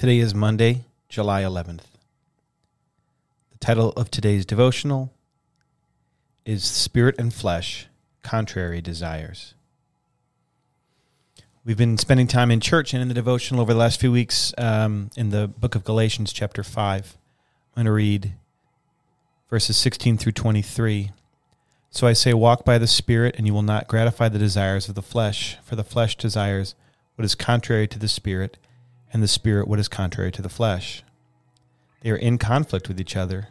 Today is Monday, July 11th. The title of today's devotional is Spirit and Flesh Contrary Desires. We've been spending time in church and in the devotional over the last few weeks um, in the book of Galatians, chapter 5. I'm going to read verses 16 through 23. So I say, walk by the Spirit, and you will not gratify the desires of the flesh, for the flesh desires what is contrary to the Spirit and the Spirit what is contrary to the flesh. They are in conflict with each other,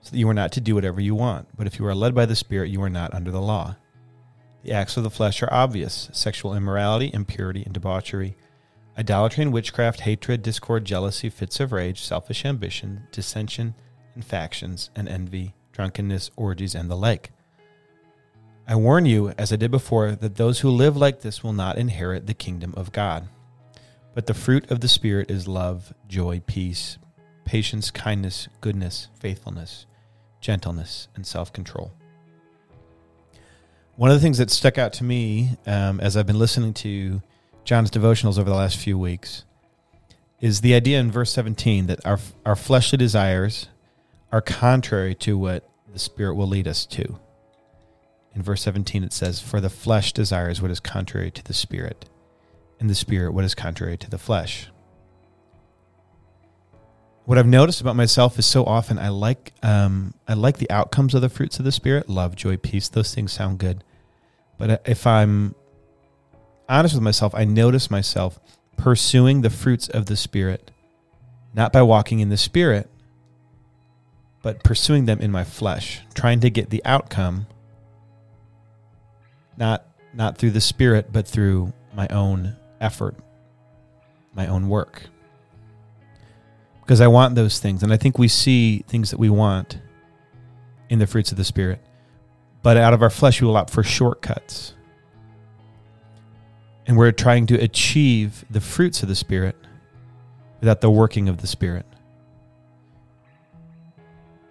so that you are not to do whatever you want. But if you are led by the Spirit, you are not under the law. The acts of the flesh are obvious sexual immorality, impurity, and debauchery, idolatry and witchcraft, hatred, discord, jealousy, fits of rage, selfish ambition, dissension, and factions, and envy, drunkenness, orgies, and the like. I warn you, as I did before, that those who live like this will not inherit the kingdom of God. But the fruit of the Spirit is love, joy, peace, patience, kindness, goodness, faithfulness, gentleness, and self control. One of the things that stuck out to me um, as I've been listening to John's devotionals over the last few weeks is the idea in verse 17 that our, our fleshly desires are contrary to what the Spirit will lead us to. In verse 17, it says, For the flesh desires what is contrary to the Spirit in the spirit what is contrary to the flesh. What I've noticed about myself is so often I like um, I like the outcomes of the fruits of the spirit, love, joy, peace. Those things sound good, but if I'm honest with myself, I notice myself pursuing the fruits of the spirit, not by walking in the spirit, but pursuing them in my flesh, trying to get the outcome, not not through the spirit, but through my own effort, my own work. Because I want those things. And I think we see things that we want in the fruits of the Spirit. But out of our flesh, we will opt for shortcuts. And we're trying to achieve the fruits of the Spirit without the working of the Spirit.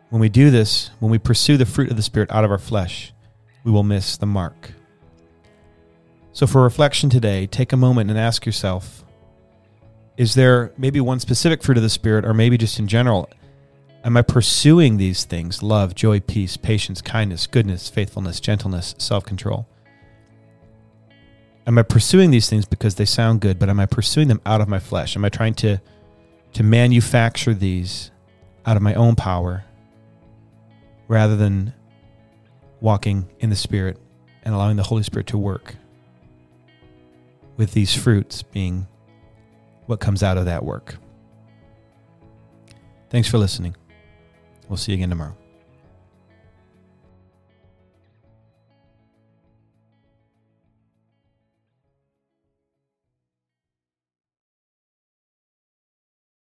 When we do this, when we pursue the fruit of the Spirit out of our flesh, we will miss the mark. So, for reflection today, take a moment and ask yourself Is there maybe one specific fruit of the Spirit, or maybe just in general? Am I pursuing these things love, joy, peace, patience, kindness, goodness, faithfulness, gentleness, self control? Am I pursuing these things because they sound good, but am I pursuing them out of my flesh? Am I trying to, to manufacture these out of my own power rather than walking in the Spirit and allowing the Holy Spirit to work? With these fruits being what comes out of that work. Thanks for listening. We'll see you again tomorrow.